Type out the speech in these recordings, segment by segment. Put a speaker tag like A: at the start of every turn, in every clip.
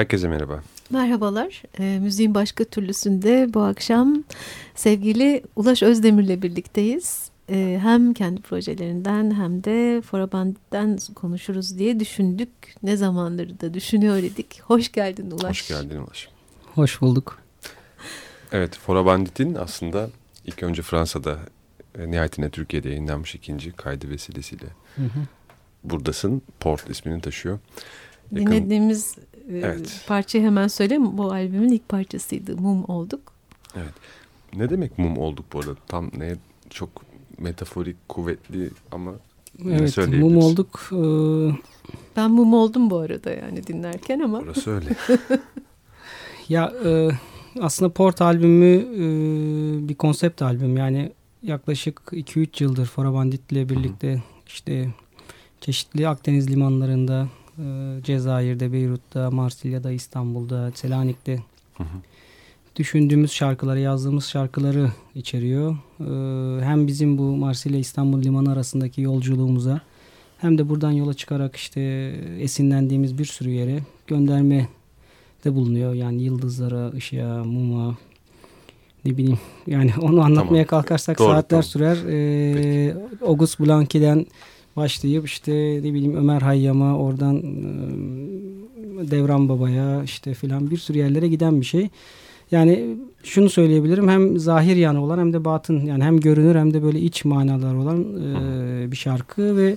A: Herkese merhaba.
B: Merhabalar. E, müziğin başka türlüsünde bu akşam sevgili Ulaş Özdemir'le birlikteyiz. E, hem kendi projelerinden hem de Foraband'den konuşuruz diye düşündük. Ne zamandır da düşünüyor idik. Hoş geldin Ulaş.
A: Hoş geldin Ulaş.
C: Hoş bulduk.
A: Evet Forabandit'in aslında ilk önce Fransa'da e, nihayetinde Türkiye'de yayınlanmış ikinci kaydı vesilesiyle. Hı hı. Buradasın. Port ismini taşıyor.
B: Yakın... Dinlediğimiz evet. parçayı hemen söyleyeyim. Bu albümün ilk parçasıydı. Mum olduk.
A: Evet. Ne demek mum olduk bu arada? Tam ne çok metaforik, kuvvetli ama
C: evet, ne mum olduk. Ee...
B: Ben mum oldum bu arada yani dinlerken ama.
A: Orası öyle.
C: ya e, aslında Port albümü e, bir konsept albüm. Yani yaklaşık 2-3 yıldır Farabandit ile birlikte Hı. işte çeşitli Akdeniz limanlarında ee, Cezayir'de, Beyrut'ta, Marsilya'da, İstanbul'da, Selanik'te hı hı. düşündüğümüz şarkıları, yazdığımız şarkıları içeriyor. Ee, hem bizim bu Marsilya İstanbul limanı arasındaki yolculuğumuza hem de buradan yola çıkarak işte esinlendiğimiz bir sürü yere gönderme de bulunuyor. Yani yıldızlara, ışığa, muma, ne bileyim yani onu anlatmaya tamam. kalkarsak Doğru, saatler tamam. sürer. Ee, August Blanqui'den başlayıp işte ne bileyim Ömer Hayyam'a oradan Devran Baba'ya işte filan bir sürü yerlere giden bir şey. Yani şunu söyleyebilirim hem zahir yanı olan hem de batın yani hem görünür hem de böyle iç manalar olan e, bir şarkı ve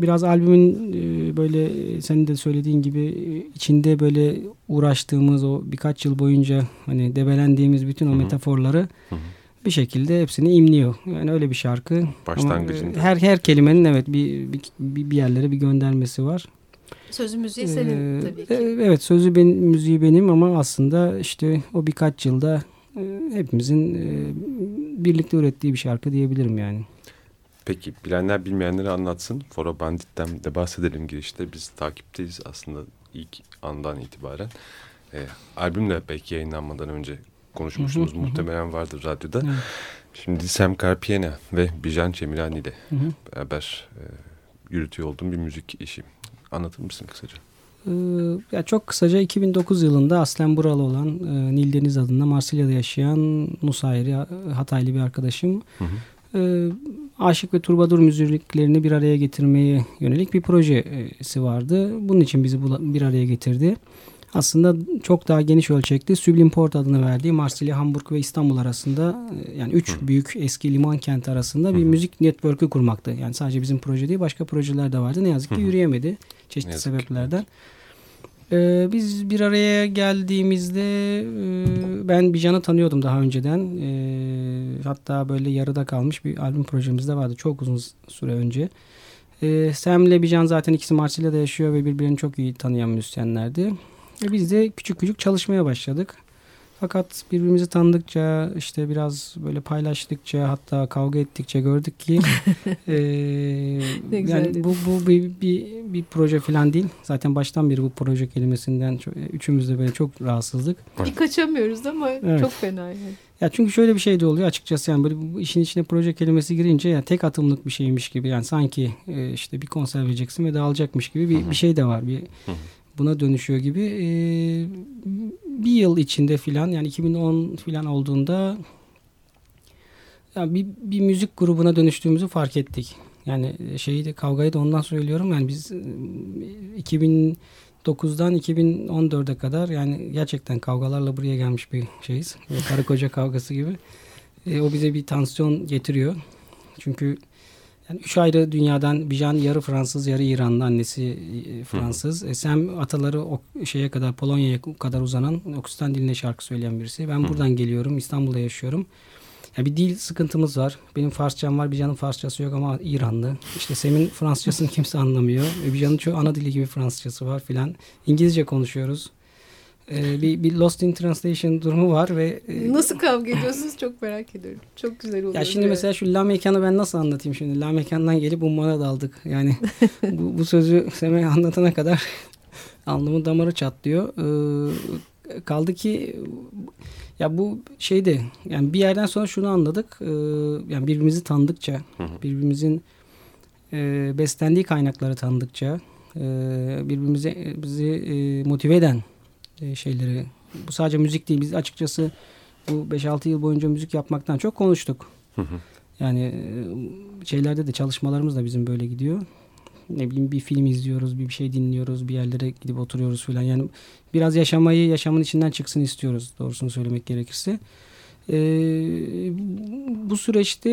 C: biraz albümün e, böyle senin de söylediğin gibi içinde böyle uğraştığımız o birkaç yıl boyunca hani debelendiğimiz bütün o
A: Hı hı.
C: metaforları
A: hı.
C: Bir şekilde hepsini imliyor. Yani öyle bir şarkı. Ama
A: Başlangıcında.
C: e, her her kelimenin evet bir, bir, bir yerlere bir göndermesi var.
B: Sözü müziği senin
C: Ee,
B: tabii ki.
C: e, Evet sözü benim, müziği benim ama aslında işte o birkaç yılda e, hepimizin e, birlikte ürettiği bir şarkı diyebilirim yani.
A: Peki bilenler bilmeyenlere anlatsın. Fora Bandit'ten de bahsedelim girişte. Biz takipteyiz aslında ilk andan itibaren. E, albümle belki yayınlanmadan önce konuşmuştunuz.
C: Hı hı, hı hı.
A: Muhtemelen vardır radyoda.
C: Evet.
A: Şimdi Sam Carpiena ve Bijan Cemilani ile
C: Hı hı.
A: beraber e, yürütüyor olduğum bir müzik işi. Anlatır mısın kısaca?
C: Ee, ya çok kısaca 2009 yılında aslen buralı olan e, Nil Deniz adında Marsilya'da yaşayan Nusayri e, Hataylı bir arkadaşım
A: Hı hı.
C: e, aşık ve turbadur müziklerini bir araya getirmeye yönelik bir projesi vardı. Bunun için bizi bir araya getirdi. Aslında çok daha geniş ölçekli Süblim Port adını verdiği Marsilya, Hamburg ve İstanbul arasında e, yani üç
A: Hı.
C: büyük eski liman kenti arasında bir
A: Hı
C: müzik network'ü kurmaktı. Yani sadece bizim proje değil başka projeler de vardı. Ne yazık ki yürüyemedi çeşitli
A: ki,
C: sebeplerden. Ee, biz bir araya geldiğimizde e, ben Bijan'ı tanıyordum daha önceden. Ee, hatta böyle yarıda kalmış bir albüm projemiz de vardı çok uzun süre önce. Ee, Sam'le Bijan zaten ikisi Marsilya'da yaşıyor ve birbirini çok iyi tanıyan müzisyenlerdi. E biz de küçük küçük çalışmaya başladık. Fakat birbirimizi tanıdıkça işte biraz böyle paylaştıkça hatta kavga ettikçe gördük ki e, yani bu, bu bir, bir, bir proje falan değil. Zaten baştan beri bu proje kelimesinden çok, üçümüz de böyle çok rahatsızlık.
B: Bir kaçamıyoruz ama
C: Evet.
B: çok fena yani.
C: Ya çünkü şöyle bir şey de oluyor açıkçası yani böyle bu işin içine proje kelimesi girince ya tek atımlık bir şeymiş gibi yani sanki e, işte bir konser vereceksin ve dağılacakmış gibi bir,
A: Hı hı.
C: bir şey de var. Bir
A: hı.
C: Buna dönüşüyor gibi. E, bir yıl içinde filan yani 2010 filan olduğunda ya bir, bir müzik grubuna dönüştüğümüzü fark ettik. Yani şeyi de kavgayı da ondan söylüyorum. Yani biz e, 2009'dan 2014'e kadar yani gerçekten kavgalarla buraya gelmiş bir şeyiz. Böyle karı koca kavgası gibi. E, o bize bir tansiyon getiriyor. Çünkü yani üç ayrı dünyadan Bijan yarı Fransız yarı İranlı annesi e, Fransız. E, Sam ataları o şeye kadar Polonya'ya kadar uzanan Oksistan diline şarkı söyleyen birisi. Ben
A: Hı.
C: buradan geliyorum. İstanbul'da yaşıyorum. Ya bir dil sıkıntımız var. Benim Farsçam var. Bijan'ın Farsçası yok ama İranlı. İşte Sem'in Fransızcasını kimse anlamıyor. E, Bijan'ın çok ana dili gibi Fransızcası var filan. İngilizce konuşuyoruz. E, bir, bir Lost in Translation durumu var ve e,
B: Nasıl kavga ediyorsunuz çok merak ediyorum. Çok güzel oluyor.
C: ya şimdi
B: evet.
C: mesela şu la mekanı ben nasıl anlatayım şimdi? La mekandan gelip ummana daldık. Yani bu, bu sözü Sem'e anlatana kadar alnımın damarı çatlıyor. Ee, kaldı ki ya bu şeyde yani bir yerden sonra şunu anladık. Ee, yani birbirimizi tanıdıkça, birbirimizin e, beslendiği kaynakları tanıdıkça, e, birbirimize bizi e, motive eden e, şeyleri. Bu sadece müzik değil. Biz açıkçası bu 5-6 yıl boyunca müzik yapmaktan çok konuştuk.
A: Hı hı.
C: Yani e, şeylerde de çalışmalarımız da bizim böyle gidiyor. Ne bileyim bir film izliyoruz, bir şey dinliyoruz, bir yerlere gidip oturuyoruz falan. Yani biraz yaşamayı yaşamın içinden çıksın istiyoruz doğrusunu söylemek gerekirse. E, bu süreçte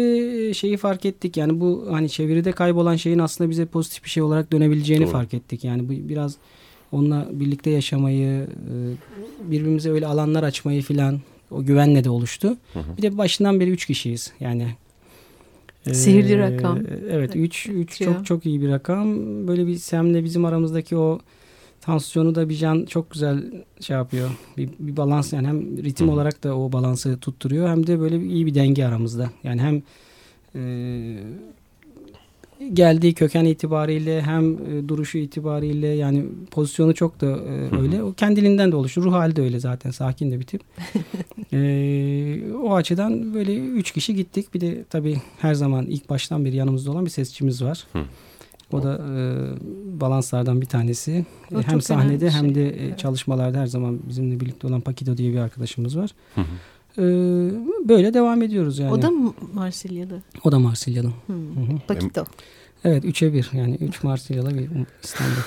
C: şeyi fark ettik. Yani bu hani çeviride kaybolan şeyin aslında bize pozitif bir şey olarak dönebileceğini
A: Doğru.
C: fark ettik. Yani bu biraz onunla birlikte yaşamayı, e, birbirimize öyle alanlar açmayı filan o güvenle de oluştu.
A: Hı hı.
C: Bir de başından beri üç kişiyiz. Yani e,
B: Sihirli rakam.
C: Evet, üç, üç
B: Ya.
C: çok çok iyi bir rakam. Böyle bir Sem'le bizim aramızdaki o tansiyonu da Bijan çok güzel şey yapıyor. Bir, bir balans yani hem ritim
A: Hı.
C: olarak da o balansı tutturuyor hem de böyle bir, iyi bir denge aramızda. Yani hem e, geldiği köken itibariyle hem e, duruşu itibariyle yani pozisyonu çok da e, öyle. O kendiliğinden de oluşur. Ruh hali de öyle zaten. Sakin de bir tip. E, o açıdan böyle üç kişi gittik. Bir de tabii her zaman ilk baştan beri yanımızda olan bir sesçimiz var.
A: Hı.
C: O da e, balanslardan bir tanesi.
B: O
C: hem sahnede
B: bir
C: hem
B: şey.
C: de e,
B: Evet.
C: çalışmalarda her zaman bizimle birlikte olan Pakido diye bir arkadaşımız var.
A: Hı hı.
C: E, böyle devam ediyoruz yani.
B: O da Marsilya'da?
C: o da Marsilya'dan.
B: Hmm.
C: Hı hı.
B: Pakito.
C: Evet 3'e 1 yani 3 Marsilyalı bir İstanbul.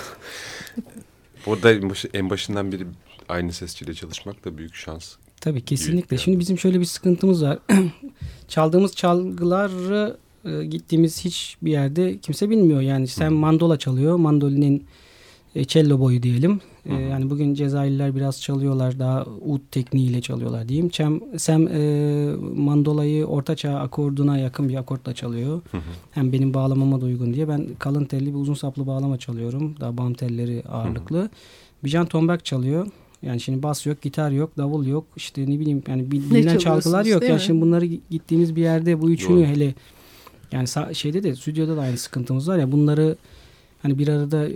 A: Burada en başından beri aynı sesçiyle çalışmak da büyük şans.
C: Tabii kesinlikle. Şimdi bizim şöyle bir sıkıntımız var. Çaldığımız çalgıları e, gittiğimiz hiçbir yerde kimse bilmiyor. Yani sen mandola çalıyor. Mandolinin e, cello boyu diyelim. E, yani bugün Cezayirliler biraz çalıyorlar. Daha ud tekniğiyle çalıyorlar diyeyim. Çem, Sem e, mandolayı ortaçağ akorduna yakın bir akortla çalıyor. Hem benim bağlamama da uygun diye. Ben kalın telli bir uzun saplı bağlama çalıyorum. Daha bam telleri ağırlıklı. Bijan Tombak çalıyor. Yani şimdi bas yok, gitar yok, davul yok. İşte ne bileyim yani bil- bilinen çalgılar yok. Yani şimdi bunları gittiğimiz bir yerde bu üçünü
A: Doğru.
C: hele yani sa- şeyde de stüdyoda da aynı sıkıntımız var ya bunları hani bir arada e,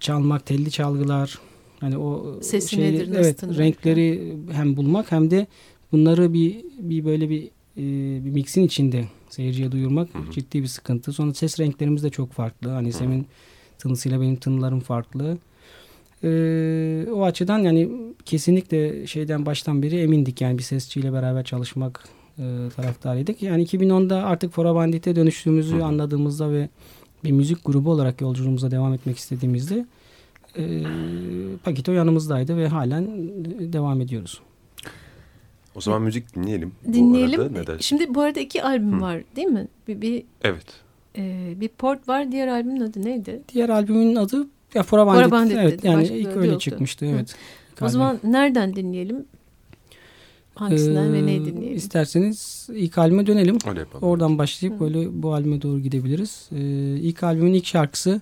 C: çalmak, telli çalgılar hani o
B: Sesi
C: şeyi-
B: nedir, nasıl
C: evet
B: tınlar?
C: renkleri hem bulmak hem de bunları bir bir böyle bir e, bir mixin içinde seyirciye duyurmak ciddi bir sıkıntı. Sonra ses renklerimiz de çok farklı. Hani Sem'in tınısıyla benim tınılarım farklı. Ee, o açıdan yani kesinlikle şeyden baştan beri emindik yani bir sesçiyle beraber çalışmak e, taraftarıydık. Yani 2010'da artık Fora Bandit'e dönüştüğümüzü anladığımızda ve bir müzik grubu olarak yolculuğumuza devam etmek istediğimizde e, Pakito yanımızdaydı ve halen devam ediyoruz.
A: O zaman müzik dinleyelim. bu
B: Dinleyelim.
A: arada. Ne dersin?
B: Şimdi bu arada iki albüm var değil mi? Bir, bir,
A: Evet.
B: e, bir port var. Diğer albümün adı neydi?
C: Diğer albümün adı ya Fora Bandit.
B: Fora Bandit
C: evet
B: dedi.
C: yani
B: Başka
C: ilk öyle
B: yoktu.
C: çıkmıştı
B: Hı.
C: evet.
B: O zaman nereden dinleyelim? Hangisinden ve neyi
C: Ee,
B: dinleyelim?
C: İsterseniz ilk albüme dönelim.
A: Öyle yapalım.
C: Oradan başlayıp böyle bu albüme doğru gidebiliriz. Ee, ilk albümün ilk şarkısı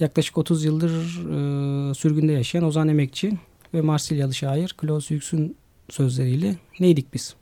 C: yaklaşık 30 yıldır e, sürgünde yaşayan Ozan Emekçi ve Marsilyalı şair Klaus Yüks'ün sözleriyle Neydik Biz?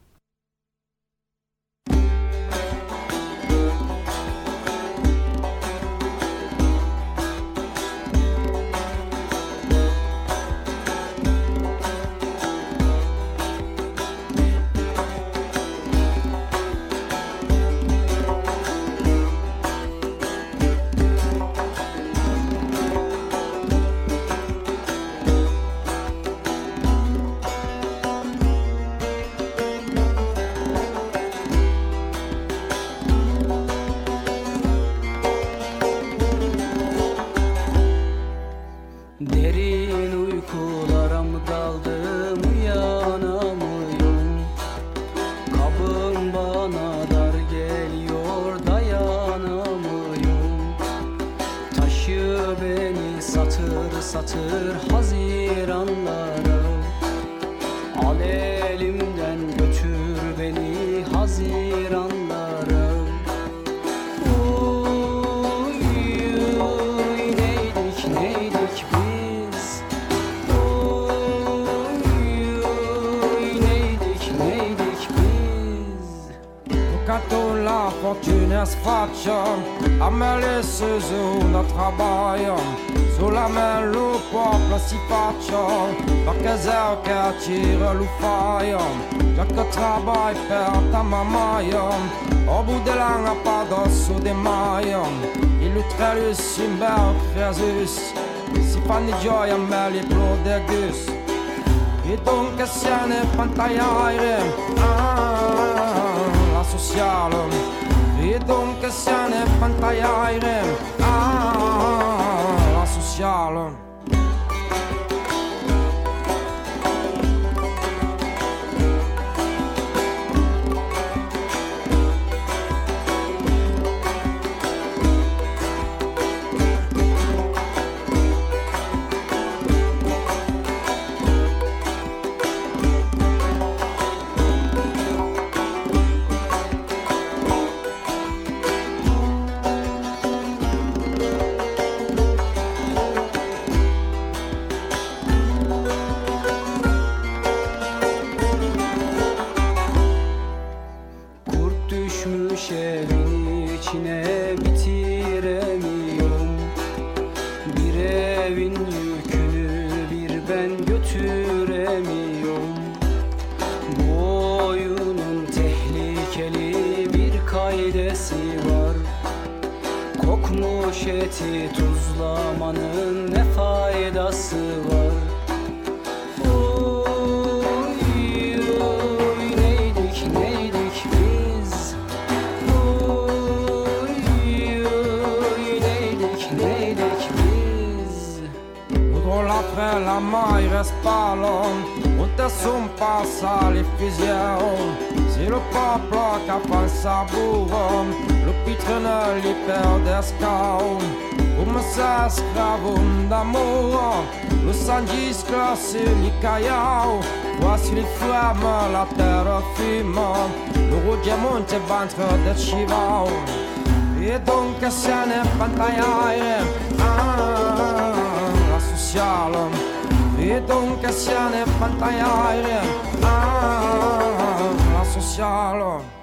D: Me le saisons trabalho Sulla me lo popolo si Già che travai per ta de maio Illustrelus in bel cresus Si fanno gioia me li prodegus E dunque siane pantagliare ah, La sociale jedną kasjanę, se i rem, a, a,
E: a, a, evin içine bitiremiyorum. Bir evin yükünü bir ben götüremiyorum. Bu tehlikeli bir kaidesi var. Kokmuş eti tuzlamanın ne faydası var
D: ormai respalon Unde sunt pasali fizion Si le popolo ca pensa buron Lupi trână li perde scaun Cum se scravun d'amour Lu sangi sclasi li caiau Voici les flammes, la terre fumant Le monte ventre de Et donc se ne pantaiaie La se ne pantaiaire ah, La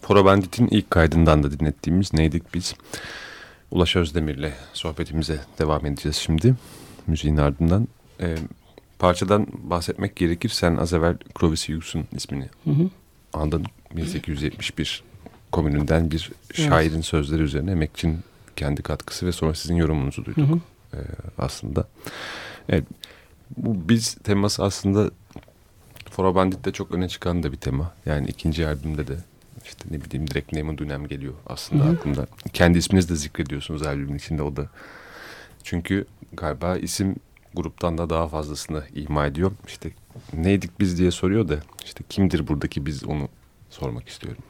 A: Foro Bandit'in ilk kaydından da dinlettiğimiz Neydik Biz? Ulaş Özdemir'le sohbetimize devam edeceğiz şimdi. Müziğin ardından. Ee, parçadan bahsetmek gerekir. Sen az evvel Clovis Hughes'un ismini
C: Hı hı.
A: andın. 1871 komününden bir şairin sözleri üzerine emekçinin kendi katkısı ve sonra sizin yorumunuzu duyduk
C: Hı hı.
A: E, aslında. Evet, bu biz teması aslında Fora Bandit'te çok öne çıkan da bir tema. Yani ikinci albümde de işte ne bileyim direkt Neyman Dünem geliyor aslında
C: Hı hı.
A: aklımda. Kendi isminizi de zikrediyorsunuz albümün içinde o da. Çünkü galiba isim gruptan da daha fazlasını ima ediyor. İşte neydik biz diye soruyor da işte kimdir buradaki biz onu sormak istiyorum.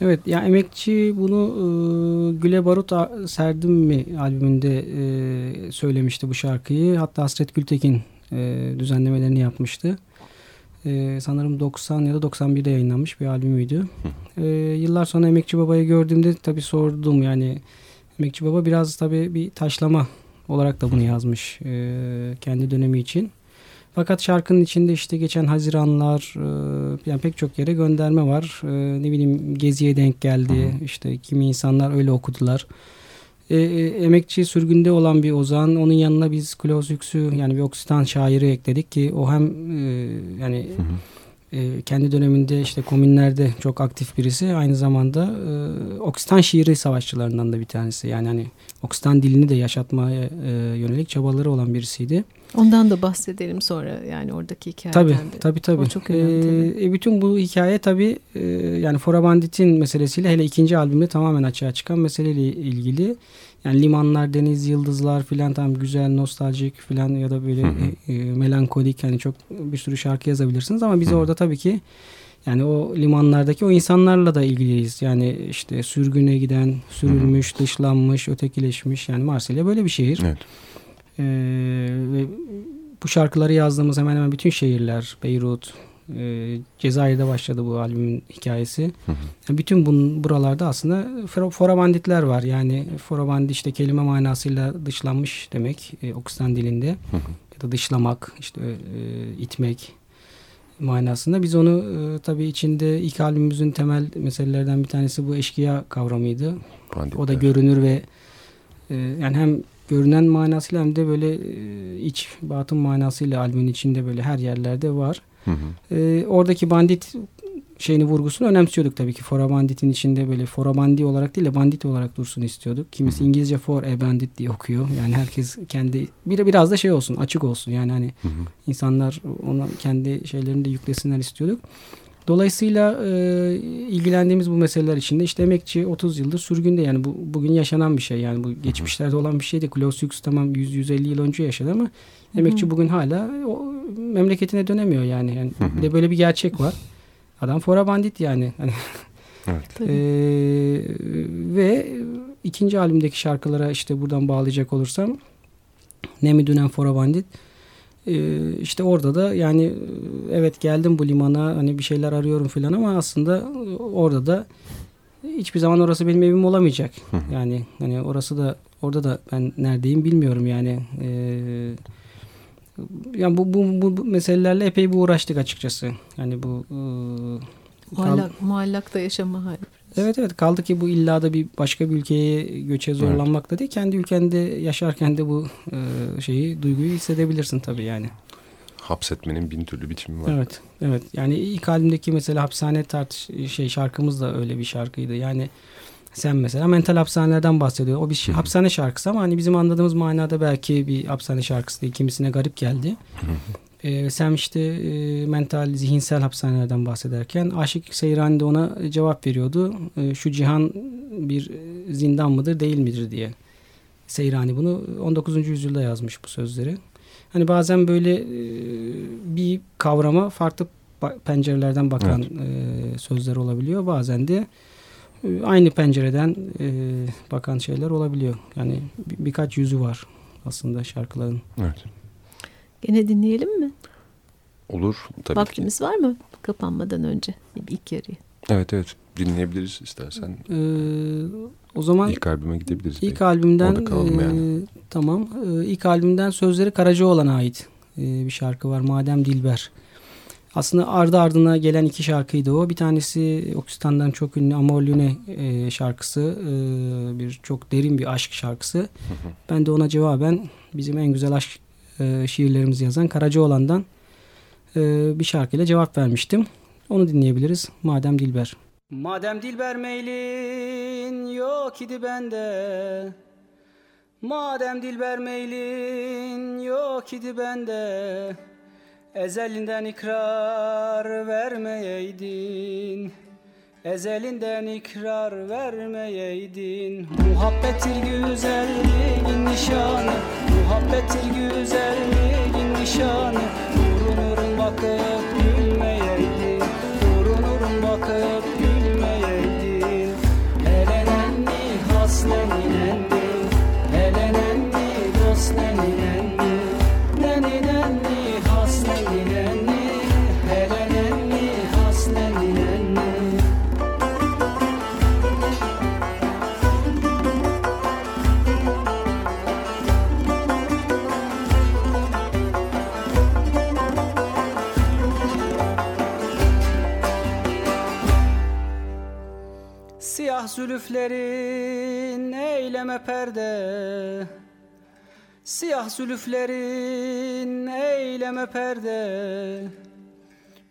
C: Evet ya emekçi bunu e, Güle Barut Serdim mi albümünde e, söylemişti bu şarkıyı. Hatta Hasret Gültekin e, düzenlemelerini yapmıştı. E, sanırım 90 ya da 91'de yayınlanmış bir albümüydü. E, yıllar sonra Emekçi Baba'yı gördüğümde tabii sordum yani Emekçi Baba biraz tabii bir taşlama olarak da bunu yazmış e, kendi dönemi için. Fakat şarkının içinde işte geçen Haziranlar e, yani pek çok yere gönderme var. E, ne bileyim Gezi'ye denk geldi. İşte kimi insanlar öyle okudular. E, e, emekçi sürgünde olan bir ozan. Onun yanına biz Klaus Yüksü yani bir Oksitan şairi ekledik ki o hem e, yani e, kendi döneminde işte komünlerde çok aktif birisi. Aynı zamanda e, Oksitan şiiri savaşçılarından da bir tanesi. Yani hani Oksitan dilini de yaşatmaya e, yönelik çabaları olan birisiydi.
B: Ondan da bahsedelim sonra yani oradaki hikayeden
C: Tabii
B: de.
C: tabii tabii.
B: O çok önemli
C: Ee, e, bütün bu hikaye tabii e, yani Fora Bandit'in meselesiyle hele ikinci albümde tamamen açığa çıkan meseleyle ilgili. Yani limanlar, deniz, yıldızlar filan tam güzel, nostaljik filan ya da böyle
A: Hı hı.
C: e, e, melankolik yani çok bir sürü şarkı yazabilirsiniz ama biz
A: Hı.
C: orada tabii ki yani o limanlardaki o insanlarla da ilgiliyiz. Yani işte sürgüne giden, sürülmüş, dışlanmış, ötekileşmiş. Yani Marsilya böyle bir şehir.
A: Evet.
C: Ee, ve bu şarkıları yazdığımız hemen hemen bütün şehirler Beyrut, E, Cezayir'de başladı bu albümün hikayesi. Yani bütün bun, buralarda aslında fora- forabanditler var. Yani forabandi işte kelime manasıyla dışlanmış demek e, Okustan dilinde. ya da dışlamak, işte e, itmek manasında. Biz onu e, tabii içinde ilk albümümüzün temel meselelerden bir tanesi bu eşkıya kavramıydı.
A: Banditler.
C: O da görünür ve e, yani hem görünen manasıyla hem de böyle e, iç batın manasıyla albümün içinde böyle her yerlerde var.
A: Hı hı.
C: E, oradaki bandit şeyini vurgusunu önemsiyorduk tabii ki. Fora bandit'in içinde böyle fora bandi olarak değil de bandit olarak dursun istiyorduk. Kimisi İngilizce for a bandit diye okuyor. Yani herkes kendi bir biraz da şey olsun, açık olsun. Yani hani
A: Hı hı.
C: insanlar ona kendi şeylerini de yüklesinler istiyorduk. Dolayısıyla e, ilgilendiğimiz bu meseleler içinde işte emekçi 30 yıldır sürgünde yani bu bugün yaşanan bir şey yani bu geçmişlerde olan bir şey de Klaus Hughes tamam 100-150 yıl önce yaşadı ama emekçi bugün hala o memleketine dönemiyor yani. yani bir de böyle bir gerçek var. Adam fora bandit yani. Hani
A: Evet.
C: Ee, ve ikinci albümdeki şarkılara işte buradan bağlayacak olursam Nemi Dünen Fora Bandit işte orada da yani e, evet geldim bu limana hani bir şeyler arıyorum falan ama aslında e, orada da hiçbir zaman orası benim evim olamayacak.
A: Hı hı.
C: Yani hani orası da orada da ben neredeyim bilmiyorum yani. Ee, yani bu, bu, bu, bu meselelerle epey bir uğraştık açıkçası. Yani bu e, kal-
B: Muallak, muallakta yaşama hali.
C: Evet evet kaldı ki bu illa da bir başka bir ülkeye göçe zorlanmak da değil. Kendi ülkende yaşarken de bu e, şeyi duyguyu hissedebilirsin tabii yani.
A: Hapsetmenin bin türlü biçimi var.
C: Evet evet yani ilk albümdeki mesela hapishane tartış şey şarkımız da öyle bir şarkıydı. Yani sen mesela mental hapishanelerden bahsediyor. O bir şey- hapishane şarkısı ama hani bizim anladığımız manada belki bir hapishane şarkısı değil. Kimisine garip geldi. Ee, Sam işte e, mental, zihinsel hapishanelerden bahsederken Aşık Seyrani de ona cevap veriyordu. E, şu cihan bir e, zindan mıdır değil midir diye. Seyrani bunu 19. yüzyılda yazmış bu sözleri. Hani bazen böyle e, bir kavrama farklı pencerelerden bakan e, sözler olabiliyor. Bazen de e, aynı pencereden e, bakan şeyler olabiliyor. Yani bir- birkaç yüzü var aslında şarkıların.
A: Evet.
B: Gene dinleyelim mi?
A: Olur tabii ki.
B: Vaktimiz var mı kapanmadan önce bir ilk yarıyı?
A: Evet evet dinleyebiliriz istersen.
C: Ee, o zaman
A: İlk albüme gidebiliriz.
C: ilk
A: belki.
C: albümden
A: Orada kalalım
C: e,
A: yani.
C: tamam. E, ilk albümden sözleri Karacaoğlan'a ait e, bir şarkı var. Madem Dilber. Aslında ardı ardına gelen iki şarkıydı o. Bir tanesi Oksistan'dan çok ünlü Amor Lune e, şarkısı. E, bir çok derin bir aşk şarkısı. Ben de ona cevaben bizim en güzel aşk e, şiirlerimizi yazan Karacaoğlan'dan e, bir şarkıyla cevap vermiştim. Onu dinleyebiliriz. Madem Dilber. Madem Dilber meylin yok idi bende Madem Dilber meylin yok idi bende Ezelinden ikrar vermeyeydin Ezelinden ikrar vermeyeydin Muhabbettir güzelliğin nişanı Muhabbettir güzelliğin nişanı. Vurunurun bakıp gülmeyeydin Vurunurun bakıp gülmeyeydin Elenenni hasleninenni Elenenni dostneninenni Siyah zülüflerin eyleme perde. Siyah zülüflerin eyleme perde.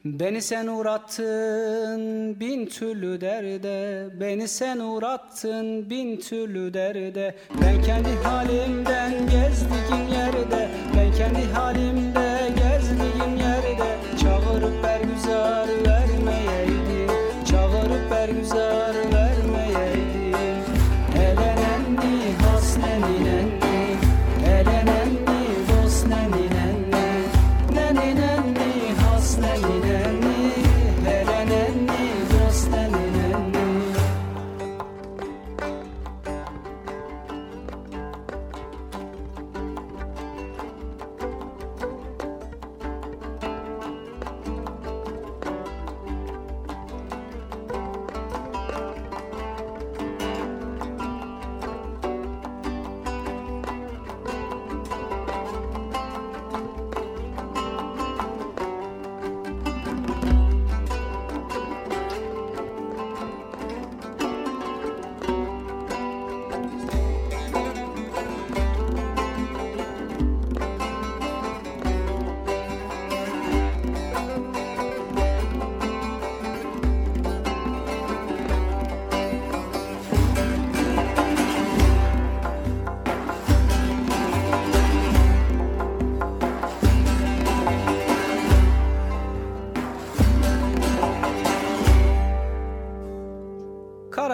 C: Beni sen uğrattın bin türlü derde. Beni sen uğrattın bin türlü derde. Ben kendi halimden gezdiğim yerde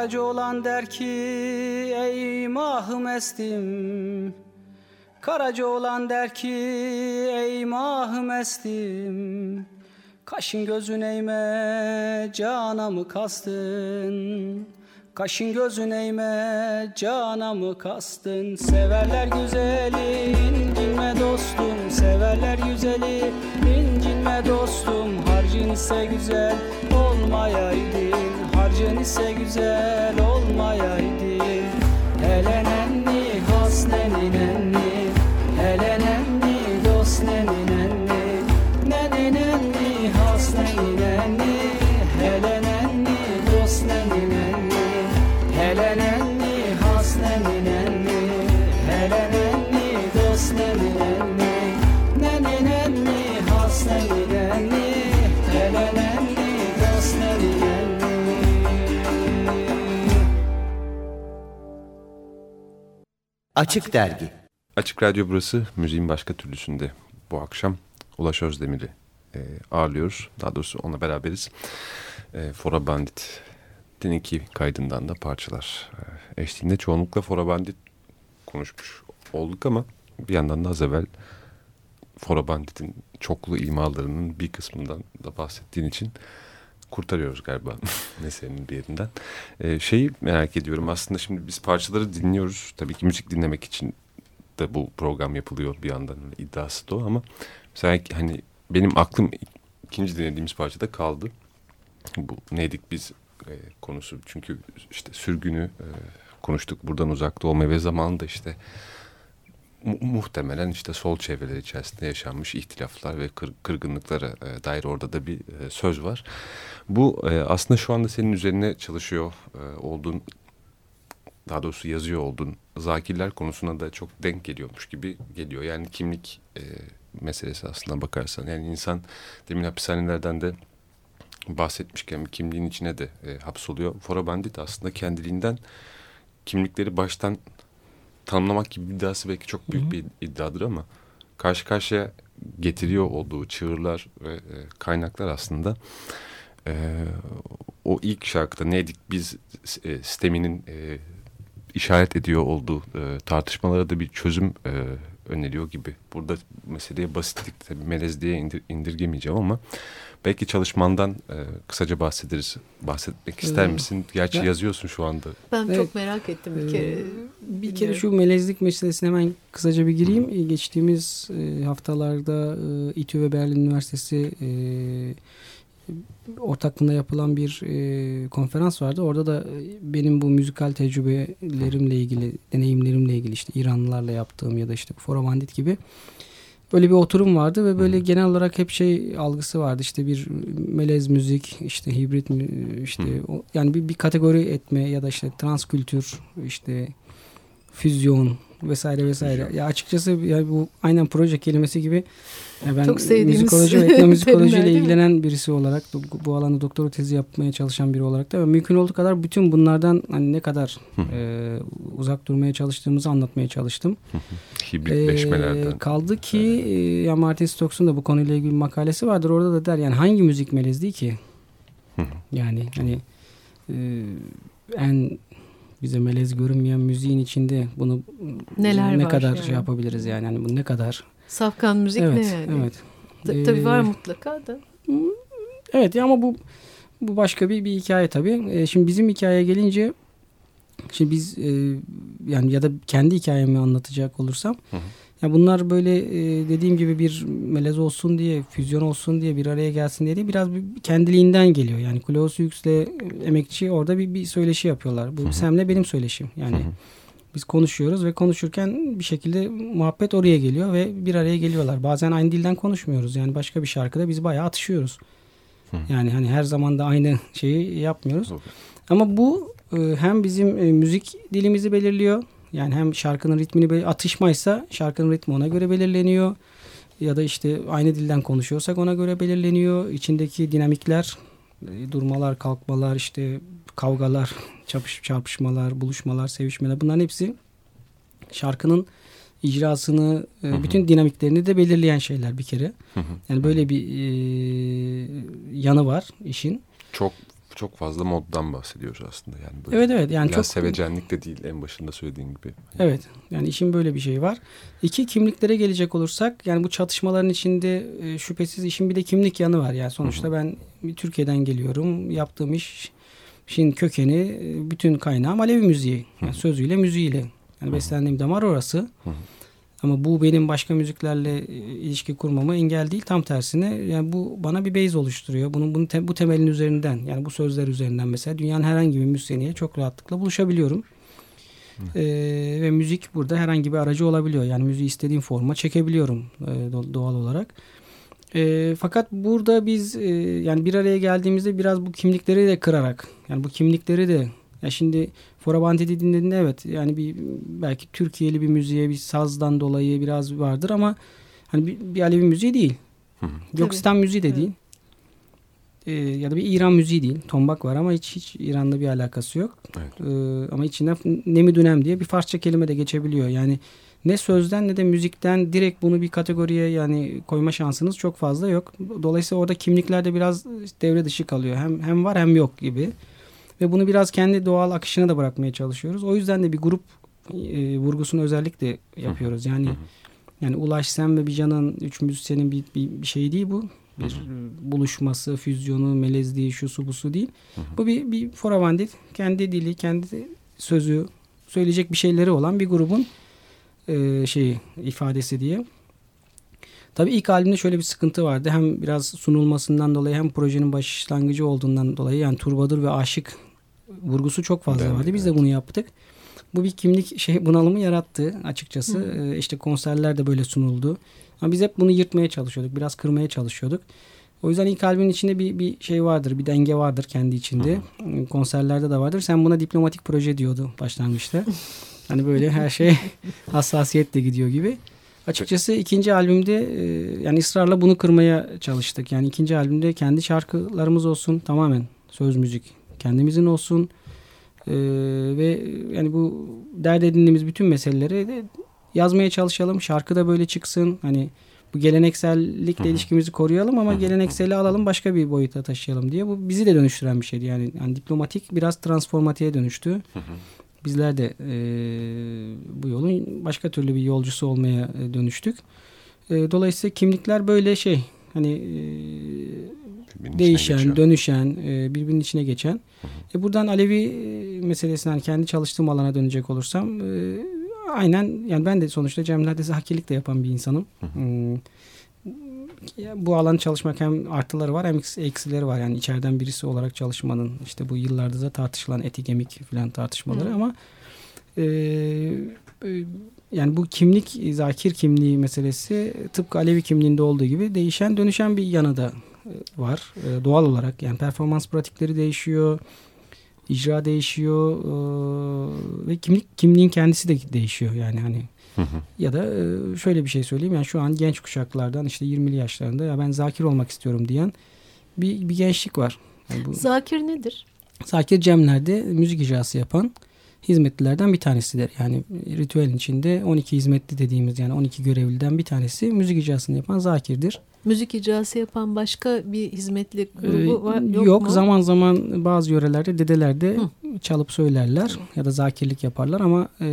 C: Karaca olan der ki ey mahım estim. Karaca olan der ki ey mahım estim. Kaşın gözün eğme cana mı kastın? Kaşın gözün eğme cana mı kastın? Severler güzeli incinme dostum. Severler güzeli incinme dostum. Harcın ise güzel olmayaydın Harcın ise güzel olmayaydın Hele nenni hasneni
F: Açık Dergi
A: Açık Radyo burası müziğin başka türlüsünde bu akşam Ulaş Özdemir'i e, ağırlıyoruz. Daha doğrusu onunla beraberiz. E, Fora Bandit'in iki kaydından da parçalar e, eşliğinde çoğunlukla Fora Bandit konuşmuş olduk ama bir yandan da az evvel Fora Bandit'in çoklu imalarının bir kısmından da bahsettiğin için kurtarıyoruz galiba meselenin bir yerinden. E, şeyi merak ediyorum aslında şimdi biz parçaları dinliyoruz. Tabii ki müzik dinlemek için de bu program yapılıyor bir yandan Öyle iddiası da o ama mesela hani benim aklım ikinci dinlediğimiz parçada kaldı. Bu neydik biz e, konusu çünkü işte sürgünü e, konuştuk buradan uzakta olmayı ve zamanında işte mu- muhtemelen işte sol çevreler içerisinde yaşanmış ihtilaflar ve kır- kırgınlıklara e, dair orada da bir e, söz var. Bu e, aslında şu anda senin üzerine çalışıyor e, olduğun daha doğrusu yazıyor olduğun zakirler konusuna da çok denk geliyormuş gibi geliyor. Yani kimlik e, meselesi aslında bakarsan. Yani insan demin hapishanelerden de bahsetmişken kimliğin içine de e, hapsoluyor. Fora Bandit aslında kendiliğinden kimlikleri baştan tanımlamak gibi bir iddiası belki çok büyük bir iddiadır ama karşı karşıya getiriyor olduğu çığırlar ve e, kaynaklar aslında e, o ilk şarkıda neydik biz e, sisteminin e, işaret ediyor olduğu e, tartışmalara da bir çözüm e, öneriyor gibi. Burada meseleye basitlik tabii melezliğe indir, indirgemeyeceğim ama belki çalışmandan e, kısaca bahsederiz. Bahsetmek ister
C: Ee,
A: misin? Gerçi
C: ya-
A: yazıyorsun şu anda.
B: Ben
C: Evet.
B: çok merak ettim bir
C: Ee,
B: kere.
C: Bir kere şu melezlik meselesine hemen kısaca bir gireyim. Ee, Geçtiğimiz e, haftalarda e, İTÜ ve Berlin Üniversitesi e, ortaklığında yapılan bir e, konferans vardı. Orada da e, benim bu müzikal tecrübelerimle ilgili, deneyimlerimle ilgili işte İranlılarla yaptığım ya da işte Fora Bandit gibi öyle bir oturum vardı ve böyle genel olarak hep şey algısı vardı. İşte bir melez müzik, işte hibrit işte o, yani bir, bir kategori etme ya da işte trans kültür, işte füzyon vesaire vesaire. Ya açıkçası ya bu aynen proje kelimesi gibi ya ben
B: Çok sevdiğimiz
C: müzikoloji ve
B: değil mi?
C: ilgilenen birisi olarak bu, alanda doktora tezi yapmaya çalışan biri olarak da mümkün olduğu kadar bütün bunlardan hani ne kadar e, uzak durmaya çalıştığımızı anlatmaya çalıştım.
A: Hibritleşmelerden.
C: Ee, kaldı ki e, ya Martin Stokes'un da bu konuyla ilgili bir makalesi vardır. Orada da der yani hangi müzik melezliği ki? Yani hani e, en bize melez görünmeyen müziğin içinde bunu
B: Neler
C: ne kadar
B: yani?
C: şey yapabiliriz yani hani bu ne kadar
B: Safkan müzik
C: evet
B: ne yani?
C: evet
B: Ta- Tabii var
C: Ee,
B: mutlaka da.
C: Evet ya ama bu bu başka bir bir hikaye tabii. Ee, şimdi bizim hikayeye gelince şimdi biz e, yani ya da kendi hikayemi anlatacak olursam ya bunlar böyle e, dediğim gibi bir melez olsun diye, füzyon olsun diye, bir araya gelsin diye değil, biraz bir kendiliğinden geliyor. Yani Klaus Yüks'le e, emekçi orada bir, bir söyleşi yapıyorlar. Bu Sem'le benim söyleşim. Yani biz konuşuyoruz ve konuşurken bir şekilde muhabbet oraya geliyor ve bir araya geliyorlar. Bazen aynı dilden konuşmuyoruz. Yani başka bir şarkıda biz bayağı atışıyoruz. Yani hani her zaman da aynı şeyi yapmıyoruz. Ama bu e, hem bizim e, müzik dilimizi belirliyor. Yani hem şarkının ritmini atışmaysa şarkının ritmi ona göre belirleniyor. Ya da işte aynı dilden konuşuyorsak ona göre belirleniyor. İçindeki dinamikler, e, durmalar, kalkmalar, işte kavgalar, çapış, çarpışmalar, buluşmalar, sevişmeler bunların hepsi şarkının icrasını, e, bütün dinamiklerini de belirleyen şeyler bir kere. Yani böyle bir e, yanı var işin.
A: Çok çok fazla moddan bahsediyoruz aslında. Yani böyle
C: Evet evet yani
A: biraz
C: çok
A: sevecenlik de değil en başında söylediğin gibi.
C: Evet yani işin böyle bir şeyi var. İki kimliklere gelecek olursak yani bu çatışmaların içinde e, şüphesiz işin bir de kimlik yanı var. Yani sonuçta ben Türkiye'den geliyorum. Yaptığım iş işin kökeni e, bütün kaynağım Alevi müziği. Yani sözüyle müziğiyle. Yani beslendiğim damar orası. Ama bu benim başka müziklerle e, ilişki kurmama engel değil. Tam tersine yani bu bana bir base oluşturuyor. Bunun, bunun te- bu temelin üzerinden yani bu sözler üzerinden mesela dünyanın herhangi bir müzisyeniyle çok rahatlıkla buluşabiliyorum. Ee, ve müzik burada herhangi bir aracı olabiliyor. Yani müziği istediğim forma çekebiliyorum e, do- doğal olarak. E, fakat burada biz e, yani bir araya geldiğimizde biraz bu kimlikleri de kırarak yani bu kimlikleri de ya şimdi Forabandit'i dinlediğinde evet yani bir belki Türkiye'li bir müziğe bir sazdan dolayı biraz vardır ama hani bir, bir Alevi müziği değil. Gökistan müziği de değil. Ee, ya da bir İran müziği değil. Tombak var ama hiç hiç İran'la bir alakası yok.
A: Evet.
C: Ee, ama içinden Nemi Dünem diye bir Farsça kelime de geçebiliyor. Yani ne sözden ne de müzikten direkt bunu bir kategoriye yani koyma şansınız çok fazla yok. Dolayısıyla orada kimlikler de biraz devre dışı kalıyor. Hem hem var hem yok gibi. Ve bunu biraz kendi doğal akışına da bırakmaya çalışıyoruz. O yüzden de bir grup e, vurgusunu özellikle yapıyoruz. Yani yani Ulaş Sen ve Bican'ın üç müzisyenin bir, bir, bir şeyi değil bu. Bir buluşması, füzyonu, melezliği, şusu busu değil. Bu bir, bir foravandit. Kendi dili, kendi sözü, söyleyecek bir şeyleri olan bir grubun e, şeyi, ifadesi diye. Tabii ilk albümde şöyle bir sıkıntı vardı. Hem biraz sunulmasından dolayı hem projenin başlangıcı olduğundan dolayı yani turbadır ve aşık vurgusu çok fazla
A: Evet,
C: vardı. Biz de
A: evet.
C: bunu yaptık. Bu bir kimlik şey bunalımı yarattı açıkçası. Ee, işte konserler de böyle sunuldu. Ama biz hep bunu yırtmaya çalışıyorduk. Biraz kırmaya çalışıyorduk. O yüzden ilk albümün içinde bir, bir şey vardır. Bir denge vardır kendi içinde. Konserlerde de vardır. Sen buna diplomatik proje diyordu başlangıçta. hani böyle her şey hassasiyetle gidiyor gibi. Açıkçası ikinci albümde e, yani ısrarla bunu kırmaya çalıştık. Yani ikinci albümde kendi şarkılarımız olsun tamamen söz müzik kendimizin olsun. E, ve yani bu dert edindiğimiz bütün meseleleri de yazmaya çalışalım. Şarkı da böyle çıksın. Hani bu geleneksellikle ilişkimizi koruyalım ama gelenekseli alalım başka bir boyuta taşıyalım diye. Bu bizi de dönüştüren bir şeydi. Yani, yani diplomatik biraz transformatiğe dönüştü. Bizler de e, bu yolun başka türlü bir yolcusu olmaya e, dönüştük. E, dolayısıyla kimlikler böyle şey hani e,
A: Birbirinin içine
C: değişen, dönüşen, e, birbirinin içine geçen. E, buradan Alevi e, meselesine hani kendi çalıştığım alana dönecek olursam e, aynen yani ben de sonuçta Cemler'de zakilik de yapan bir insanım. Hmm, ya bu alan çalışmak hem artıları var hem eks- eksileri var. Yani içeriden birisi olarak çalışmanın işte bu yıllarda da tartışılan etik emik falan tartışmaları ama e, e, yani bu kimlik zakir kimliği meselesi tıpkı Alevi kimliğinde olduğu gibi değişen dönüşen bir yanı da var. E, doğal olarak yani performans pratikleri değişiyor. icra değişiyor e, ve kimlik kimliğin kendisi de değişiyor yani hani ya da e, şöyle bir şey söyleyeyim yani şu an genç kuşaklardan işte 20'li yaşlarında ya ben zakir olmak istiyorum diyen bir, bir gençlik var. Yani bu
B: Zakir nedir?
C: Zakir Cemler'de müzik icrası yapan hizmetlilerden bir tanesidir. Yani ritüelin içinde 12 hizmetli dediğimiz yani 12 görevliden bir tanesi müzik icrasını yapan Zakir'dir.
B: Müzik icrası yapan başka bir hizmetli
C: Ee,
B: grubu var, yok,
C: yok
B: mu?
C: zaman zaman bazı yörelerde dedeler de
B: Hı.
C: çalıp söylerler ya da zakirlik yaparlar ama e,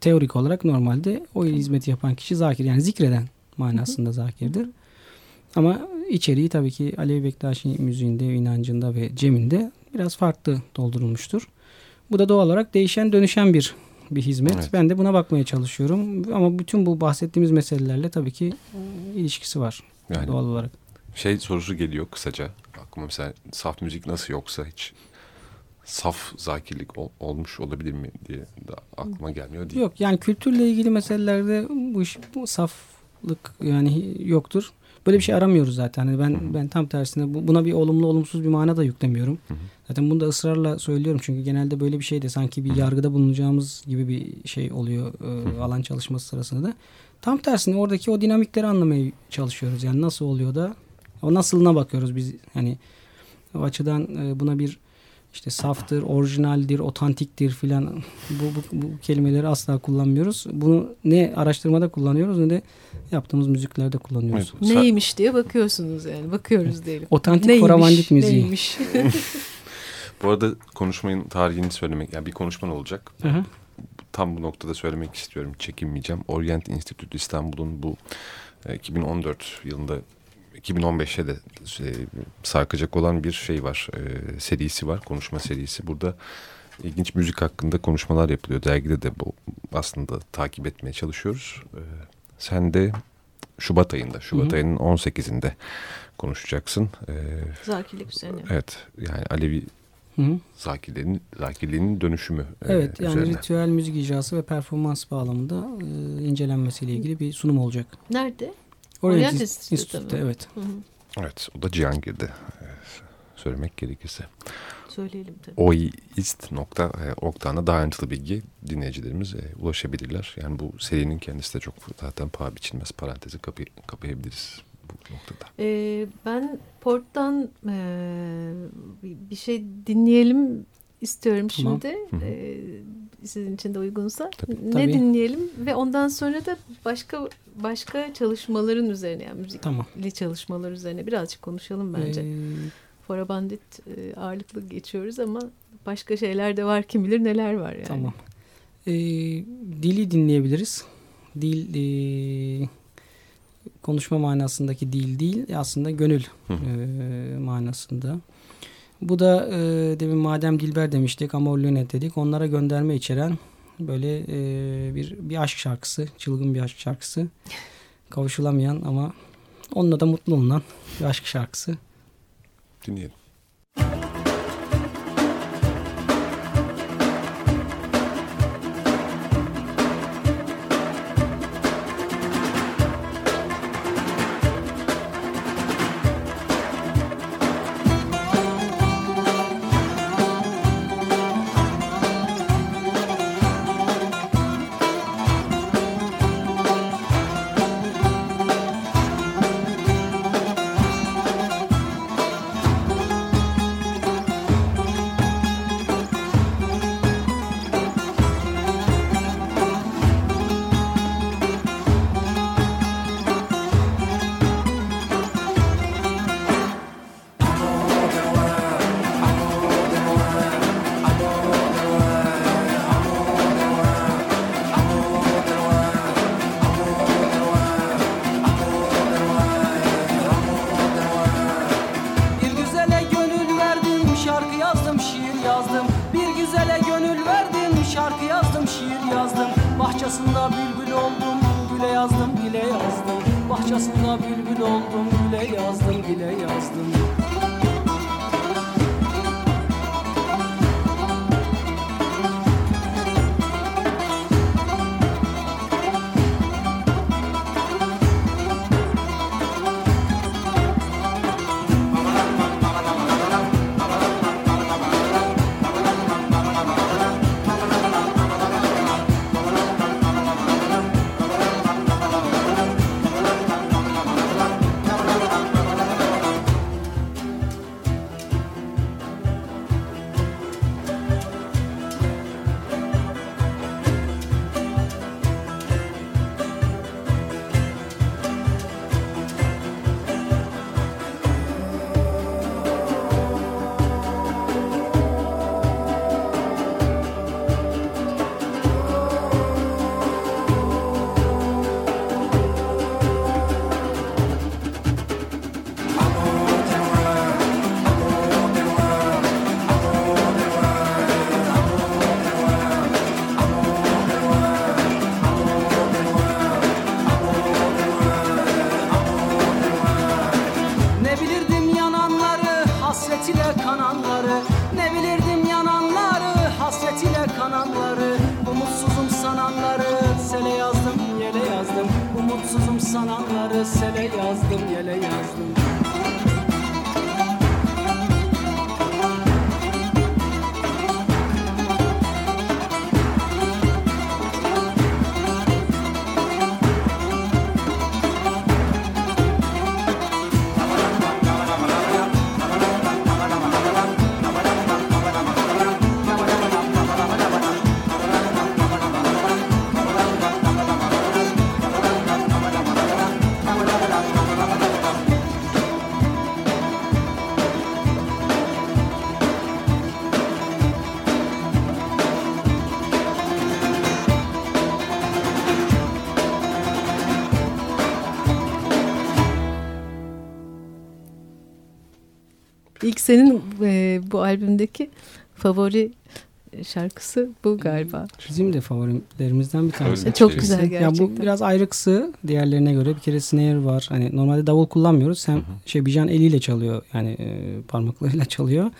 C: teorik olarak normalde o hizmeti yapan kişi zakir yani zikreden manasında zakirdir. Ama içeriği tabii ki Alevi Bektaşi müziğinde, inancında ve ceminde biraz farklı doldurulmuştur. Bu da doğal olarak değişen dönüşen bir bir hizmet.
A: Evet.
C: Ben de buna bakmaya çalışıyorum. Ama bütün bu bahsettiğimiz meselelerle tabii ki e, ilişkisi var
A: Yani
C: doğal olarak.
A: şey sorusu geliyor kısaca. Aklıma mesela saf müzik nasıl yoksa hiç saf zakirlik ol- olmuş olabilir mi diye de aklıma gelmiyor değil.
C: Yok yani kültürle ilgili meselelerde bu iş bu saflık yani yoktur. Böyle bir şey aramıyoruz zaten. Yani ben ben tam tersine bu- buna bir olumlu olumsuz bir mana da yüklemiyorum. Zaten bunu da ısrarla söylüyorum çünkü genelde böyle bir şey de sanki bir yargıda bulunacağımız gibi bir şey oluyor e, alan çalışması sırasında da. Tam tersine oradaki o dinamikleri anlamaya çalışıyoruz. Yani nasıl oluyor da o nasılına bakıyoruz biz. Yani o açıdan e, buna bir işte saftır, orijinaldir, otantiktir filan bu, bu, bu kelimeleri asla kullanmıyoruz. Bunu ne araştırmada kullanıyoruz ne de yaptığımız müziklerde kullanıyoruz.
A: Evet.
B: Neymiş diye bakıyorsunuz yani. Bakıyoruz diyelim.
C: Otantik
B: Neymiş,
C: Foravandit müziği.
B: Neymiş.
A: Bu arada konuşmanın tarihini söylemek, yani bir konuşman olacak.
C: Hı hı.
A: Tam bu noktada söylemek istiyorum, çekinmeyeceğim. Orient Institute İstanbul'un bu e, 2014 yılında 2015'e de e, sarkacak olan bir şey var, e, serisi var, konuşma serisi. Burada ilginç müzik hakkında konuşmalar yapılıyor. Dergide de bu aslında takip etmeye çalışıyoruz. E, sen de Şubat ayında, Şubat
C: Hı hı.
A: ayının 18'inde konuşacaksın. E,
B: Zakilik üzerine.
A: evet, yani Alevi
C: Hı hı.
A: zakirlerin, zakirliğinin dönüşümü e,
C: Evet yani
A: üzerine.
C: ritüel müzik icrası ve performans bağlamında e, incelenmesiyle ilgili bir sunum olacak.
B: Nerede?
C: Orient
B: mi?
C: evet.
B: Hı hı.
A: Evet, o da Cihangir'de e, söylemek gerekirse.
B: Söyleyelim tabii.
A: oist.org'dan daha ayrıntılı bilgi dinleyicilerimiz e, ulaşabilirler. Yani bu serinin kendisi de çok zaten paha biçilmez parantezi kapı, kapayabiliriz bu noktada.
B: Ee, ben Port'tan bir- bir şey dinleyelim istiyorum
C: Tamam.
B: şimdi.
A: Hı hı.
B: Ee, sizin için de uygunsa.
A: Tabii.
B: Ne
C: Tabii.
B: dinleyelim ve ondan sonra da başka başka çalışmaların üzerine yani müzikli
C: Tamam.
B: çalışmalar üzerine birazcık konuşalım bence.
C: Ee,
B: Fora Bandit ağırlıklı geçiyoruz ama başka şeyler de var kim bilir neler var yani.
C: Tamam. Ee, dili dinleyebiliriz. Dil e, konuşma manasındaki dil değil aslında gönül
A: hı.
C: e, manasında. Bu da e, demin madem Dilber demiştik ama Lünet dedik. Onlara gönderme içeren böyle e, bir bir aşk şarkısı, çılgın bir aşk şarkısı. Kavuşulamayan ama onunla da mutlu olunan bir aşk şarkısı.
A: Dinleyelim.
E: Gönül verdim, şarkı yazdım, şiir yazdım. Bahçesinde bülbül oldum, güle yazdım, güle yazdım. Bahçesinde bülbül oldum, güle yazdım, güle yazdım. Sananları, sele yazdım, yele yazdım
B: senin e, bu albümdeki favori şarkısı bu galiba.
C: Bizim de favorilerimizden bir tanesi.
B: Çok
A: şey.
B: güzel gerçekten.
C: Ya bu biraz ayrıksı diğerlerine göre. Bir kere snare var. Hani normalde davul kullanmıyoruz. Hem şey Bijan eliyle çalıyor. Yani e, parmaklarıyla çalıyor.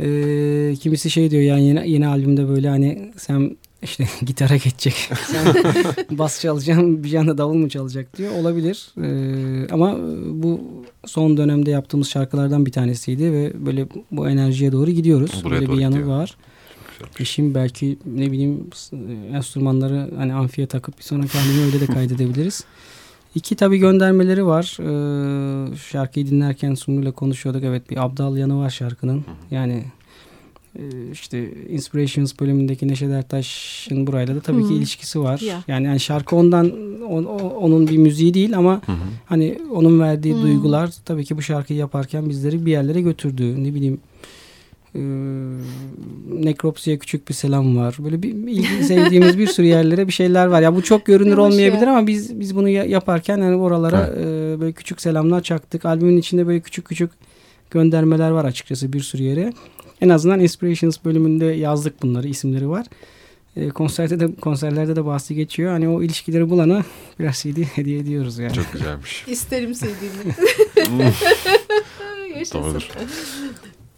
C: E, kimisi şey diyor yani yeni, yeni albümde böyle hani sen işte gitara geçecek. bas çalacaksın Bijan da davul mu çalacak diyor. Olabilir. E, ama bu son dönemde yaptığımız şarkılardan bir tanesiydi ve böyle bu enerjiye doğru gidiyoruz.
A: Buraya
C: böyle
A: doğru
C: bir yanı
A: gidiyor.
C: var. İşim belki ne bileyim enstrümanları hani amfiye takıp bir sonraki albümü öyle de kaydedebiliriz. İki tabi göndermeleri var. Ee, şarkıyı dinlerken Sumru'yla konuşuyorduk. Evet bir abdal yanı var şarkının. Yani işte Inspirations bölümündeki Neşet Ertaş'ın burayla da tabii ki
B: Hı.
C: ilişkisi var.
B: Ya.
C: Yani, yani şarkı ondan on- onun bir müziği değil ama
A: Hı hı.
C: hani onun verdiği
B: Hmm.
C: duygular tabii ki bu şarkıyı yaparken bizleri bir yerlere götürdü. Ne bileyim e, nekropsiye küçük bir selam var. Böyle bir sevdiğimiz bir sürü yerlere bir şeyler var. Ya bu çok görünür olmayabilir
B: ya.
C: ama biz biz bunu ya- yaparken yani oralara e, böyle küçük selamlar çaktık. Albümün içinde böyle küçük küçük göndermeler var açıkçası bir sürü yere. En azından Inspirations bölümünde yazdık bunları, isimleri var. E, konserde de konserlerde de bahsi geçiyor. Hani o ilişkileri bulana biraz CD hediye ediyoruz yani.
A: Çok güzelmiş.
B: İsterim sevdiğimi. Yaşasın.
A: Doğrudur.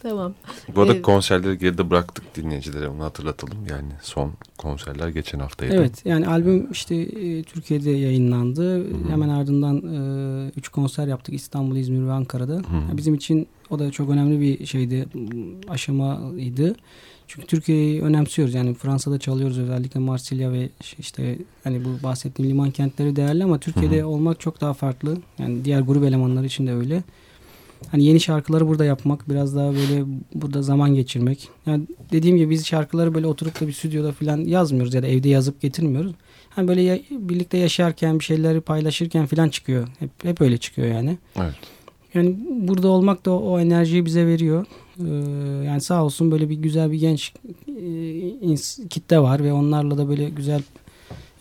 B: Tamam.
A: Bu arada
B: Evet.
A: konserleri geride bıraktık dinleyicilere onu hatırlatalım. Yani son konserler geçen haftaydı.
C: Evet yani albüm işte e, Türkiye'de yayınlandı.
A: Hı.
C: Hemen ardından 3 konser yaptık İstanbul, İzmir ve Ankara'da.
A: Hı.
C: Ya Bizim için o da çok önemli bir şeydi, aşamaydı. Çünkü Türkiye'yi önemsiyoruz. Yani Fransa'da çalıyoruz özellikle Marsilya ve işte hani bu bahsettiğim liman kentleri değerli ama Türkiye'de
A: Hı hı.
C: olmak çok daha farklı. Yani diğer grup elemanları için de öyle. Hani yeni şarkıları burada yapmak, biraz daha böyle burada zaman geçirmek. Yani dediğim gibi biz şarkıları böyle oturup da bir stüdyoda falan yazmıyoruz ya da evde yazıp getirmiyoruz. Hani böyle ya- birlikte yaşarken bir şeyleri paylaşırken falan çıkıyor. Hep hep öyle çıkıyor yani.
A: Evet.
C: Yani burada olmak da o, o enerjiyi bize veriyor. Ee, yani sağ olsun böyle bir güzel bir genç e, kitle var ve onlarla da böyle güzel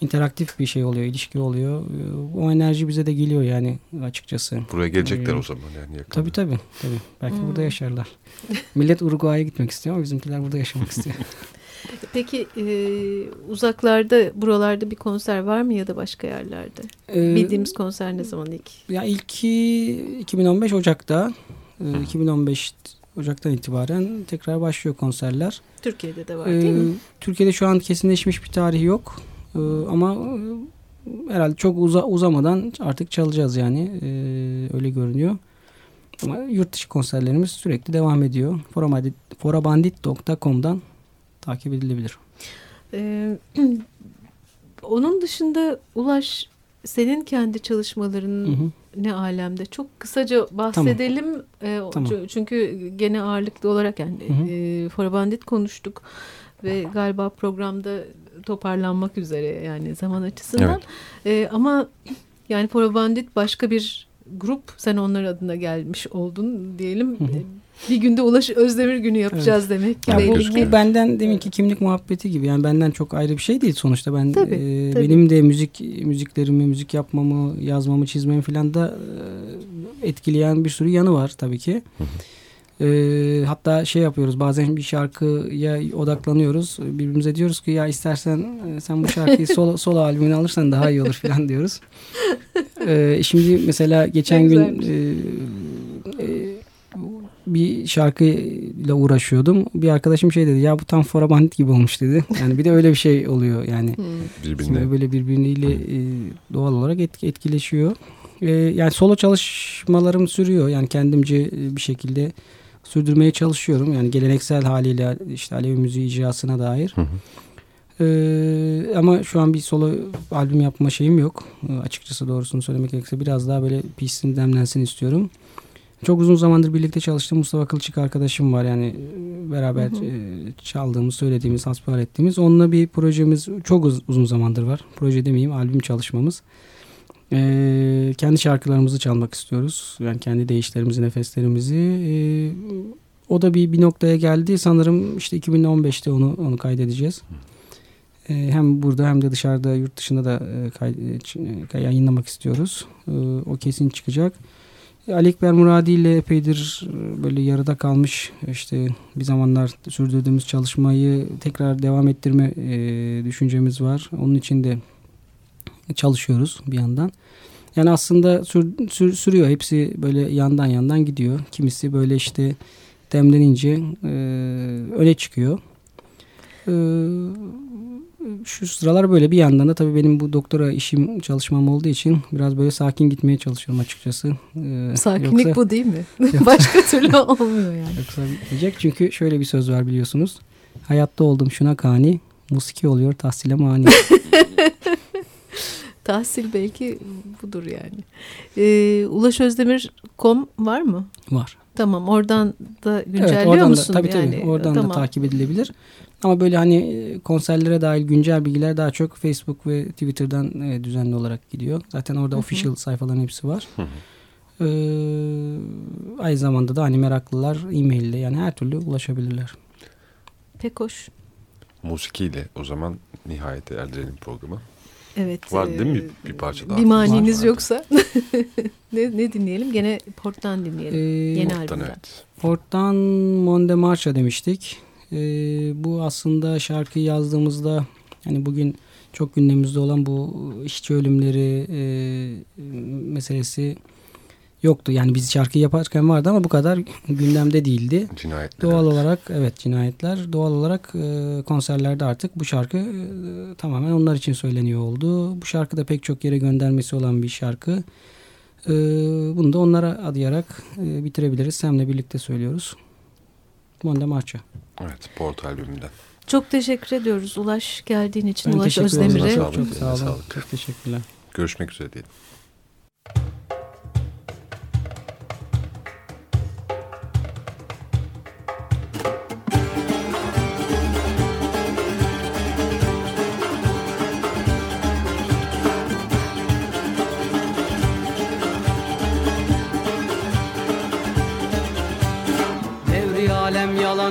C: interaktif bir şey oluyor, ilişki oluyor. Ee, o enerji bize de geliyor yani açıkçası.
A: Buraya gelecekler
C: Ee,
A: o zaman yani yakında.
C: Tabii tabii. tabii. Belki
B: Hmm.
C: burada yaşarlar. Millet Uruguay'a gitmek istiyor ama bizimkiler burada yaşamak istiyor.
B: Peki e, uzaklarda buralarda bir konser var mı ya da başka yerlerde?
C: Ee,
B: Bildiğimiz konser ne zaman ilk?
C: Ya ilki 2015 Ocak'ta. Ee, 2015 Ocak'tan itibaren tekrar başlıyor konserler.
B: Türkiye'de de var
C: Ee,
B: değil mi?
C: Türkiye'de şu an kesinleşmiş bir tarih yok. Ee, ama e, herhalde çok uza, uzamadan artık çalacağız yani. Ee, öyle görünüyor. Ama yurt dışı konserlerimiz sürekli devam ediyor. Forabandit, forabandit.com'dan takip edilebilir.
B: Ee, onun dışında Ulaş senin kendi çalışmaların
C: Hı hı.
B: ne alemde? Çok kısaca bahsedelim. Ee, o-
C: Tamam.
B: Çünkü gene ağırlıklı olarak yani
C: Hı hı.
B: e, Forabandit konuştuk ve galiba programda toparlanmak üzere yani zaman açısından. Ee, ama yani Forabandit başka bir grup. Sen onlar adına gelmiş oldun diyelim.
C: Hı hı.
B: Bir günde Ulaş Özdemir günü yapacağız demek ki.
C: Ya bu,
B: ki.
C: bu benden deminki kimlik muhabbeti gibi. Yani benden çok ayrı bir şey değil sonuçta. Ben
B: Tabii,
C: e,
B: tabii.
C: benim de müzik müziklerimi, müzik yapmamı, yazmamı, çizmemi falan da e, etkileyen bir sürü yanı var tabii ki. E, hatta şey yapıyoruz bazen bir şarkıya odaklanıyoruz. Birbirimize diyoruz ki ya istersen e, sen bu şarkıyı solo, solo albümüne alırsan daha iyi olur falan diyoruz. E, şimdi mesela geçen gün e, e, bir şarkıyla uğraşıyordum. Bir arkadaşım şey dedi ya bu tam Fora Bandit gibi olmuş dedi. Yani bir de öyle bir şey oluyor yani.
B: Hmm.
A: Birbirine.
C: Şimdi böyle birbiriyle e, doğal olarak etki, etkileşiyor. E, yani solo çalışmalarım sürüyor. Yani kendimce e, bir şekilde sürdürmeye çalışıyorum. Yani geleneksel haliyle işte Alevi müziği icrasına dair.
A: Hı hı.
C: Ee, ama şu an bir solo albüm yapma şeyim yok. Ee, açıkçası doğrusunu söylemek gerekirse biraz daha böyle pişsin demlensin istiyorum. Çok uzun zamandır birlikte çalıştığım Mustafa Kılçık arkadaşım var. Yani e, beraber
B: Hı hı.
C: e, çaldığımız, söylediğimiz, hasbihal ettiğimiz. Onunla bir projemiz çok uz- uzun zamandır var. Proje demeyeyim, albüm çalışmamız. Ee, kendi şarkılarımızı çalmak istiyoruz. Yani kendi deyişlerimizi, nefeslerimizi. Ee, o da bir bir noktaya geldi. Sanırım işte 2015'te onu onu kaydedeceğiz. Ee, hem burada hem de dışarıda yurt dışında da e, kay- e, e, yayınlamak istiyoruz. Ee, o kesin çıkacak. Ali Ekber Muradi ile epeydir e, böyle yarıda kalmış işte bir zamanlar sürdürdüğümüz çalışmayı tekrar devam ettirme e, düşüncemiz var. Onun için de çalışıyoruz bir yandan. Yani aslında sür, sür, sürüyor. Hepsi böyle yandan yandan gidiyor. Kimisi böyle işte demlenince e, öne çıkıyor. E, şu sıralar böyle bir yandan da tabii benim bu doktora işim çalışmam olduğu için biraz böyle sakin gitmeye çalışıyorum açıkçası.
B: Ee, Sakinlik yoksa, bu değil mi? Başka türlü olmuyor yani.
C: Yoksa bitmeyecek çünkü şöyle bir söz var biliyorsunuz. Hayatta oldum şuna kani, musiki oluyor tahsile mani.
B: Tahsil belki budur yani. Ee, ulaşözdemir.com var mı?
C: Var.
B: Tamam oradan da güncelliyor evet, oradan musun?
C: Da, tabii yani? tabii oradan tamam. da takip edilebilir. Ama böyle hani e, konserlere dahil güncel bilgiler daha çok Facebook ve Twitter'dan e, düzenli olarak gidiyor. Zaten orada Hı-hı. official sayfaların hepsi var. Ee, aynı zamanda da hani meraklılar e-mail'le yani her türlü ulaşabilirler.
B: Pek hoş.
A: Musikiyle o zaman nihayete erdirelim programı.
B: Evet.
A: Var değil mi bir, bir parça daha?
B: Bir maniniz yoksa ne, ne dinleyelim? Gene Port'tan dinleyelim. Ee, Yeni Port'tan, albümden. Evet.
C: Port'tan Monde Marcha demiştik. Ee, bu aslında şarkıyı yazdığımızda hani bugün çok gündemimizde olan bu işçi ölümleri e, meselesi yoktu. Yani biz şarkıyı yaparken vardı ama bu kadar gündemde değildi.
A: Cinayetler.
C: Doğal evet. olarak evet cinayetler. Doğal olarak e, konserlerde artık bu şarkı e, tamamen onlar için söyleniyor oldu. Bu şarkı da pek çok yere göndermesi olan bir şarkı. E, bunu da onlara adayarak e, bitirebiliriz. Sem'le birlikte söylüyoruz. Monde Marcha.
A: Evet, Port albümünden.
B: Çok teşekkür ediyoruz Ulaş geldiğin için. Ben Ulaş Özdemir'e.
C: Çok, çok sağ olun. Çok teşekkürler.
A: Görüşmek üzere diyelim.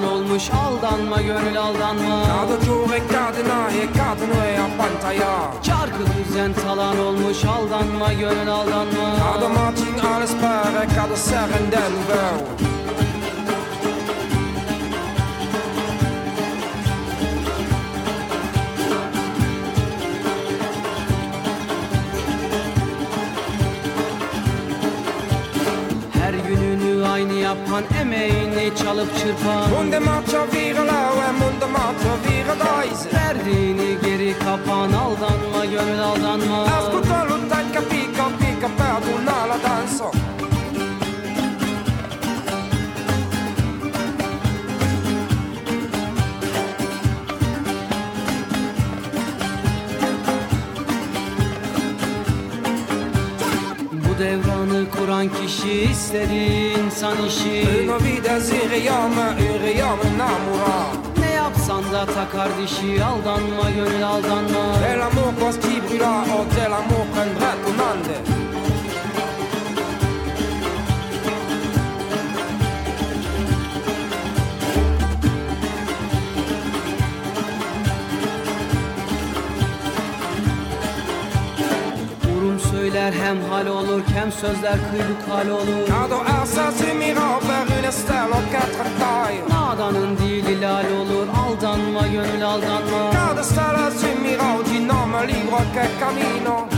E: Olmuş aldanma gönül aldanma.
D: Cada giure cadena e cadeno e a pantaya.
E: Çarkı düzen talan olmuş aldanma gönül aldanma.
D: Cada matin alles cada serenden nouveau
E: yapan emeğini çalıp çırpan.
D: Munde maça virala ve munde maça viradayız
E: Verdiğini geri kapan aldanma gönül aldanma.
D: Ascolta l'utta capica pica perdona la danza.
E: devranı kuran kişi istedi insan işi.
D: Una vita ziriyama üriyama namura.
E: Ne yapsan da takar dişi aldanma gönül aldanma.
D: De l'amour qu'on qui brûla oh de l'amour prendra ton ande
E: söyler hem hal olur hem sözler kıybuk hal olur.
D: Cadeau assassins mirant vers une stèle en quatre tailles.
E: Nadanın dili lal olur aldanma gönül aldanma.
D: Cada stella si mirant du nom libre que camino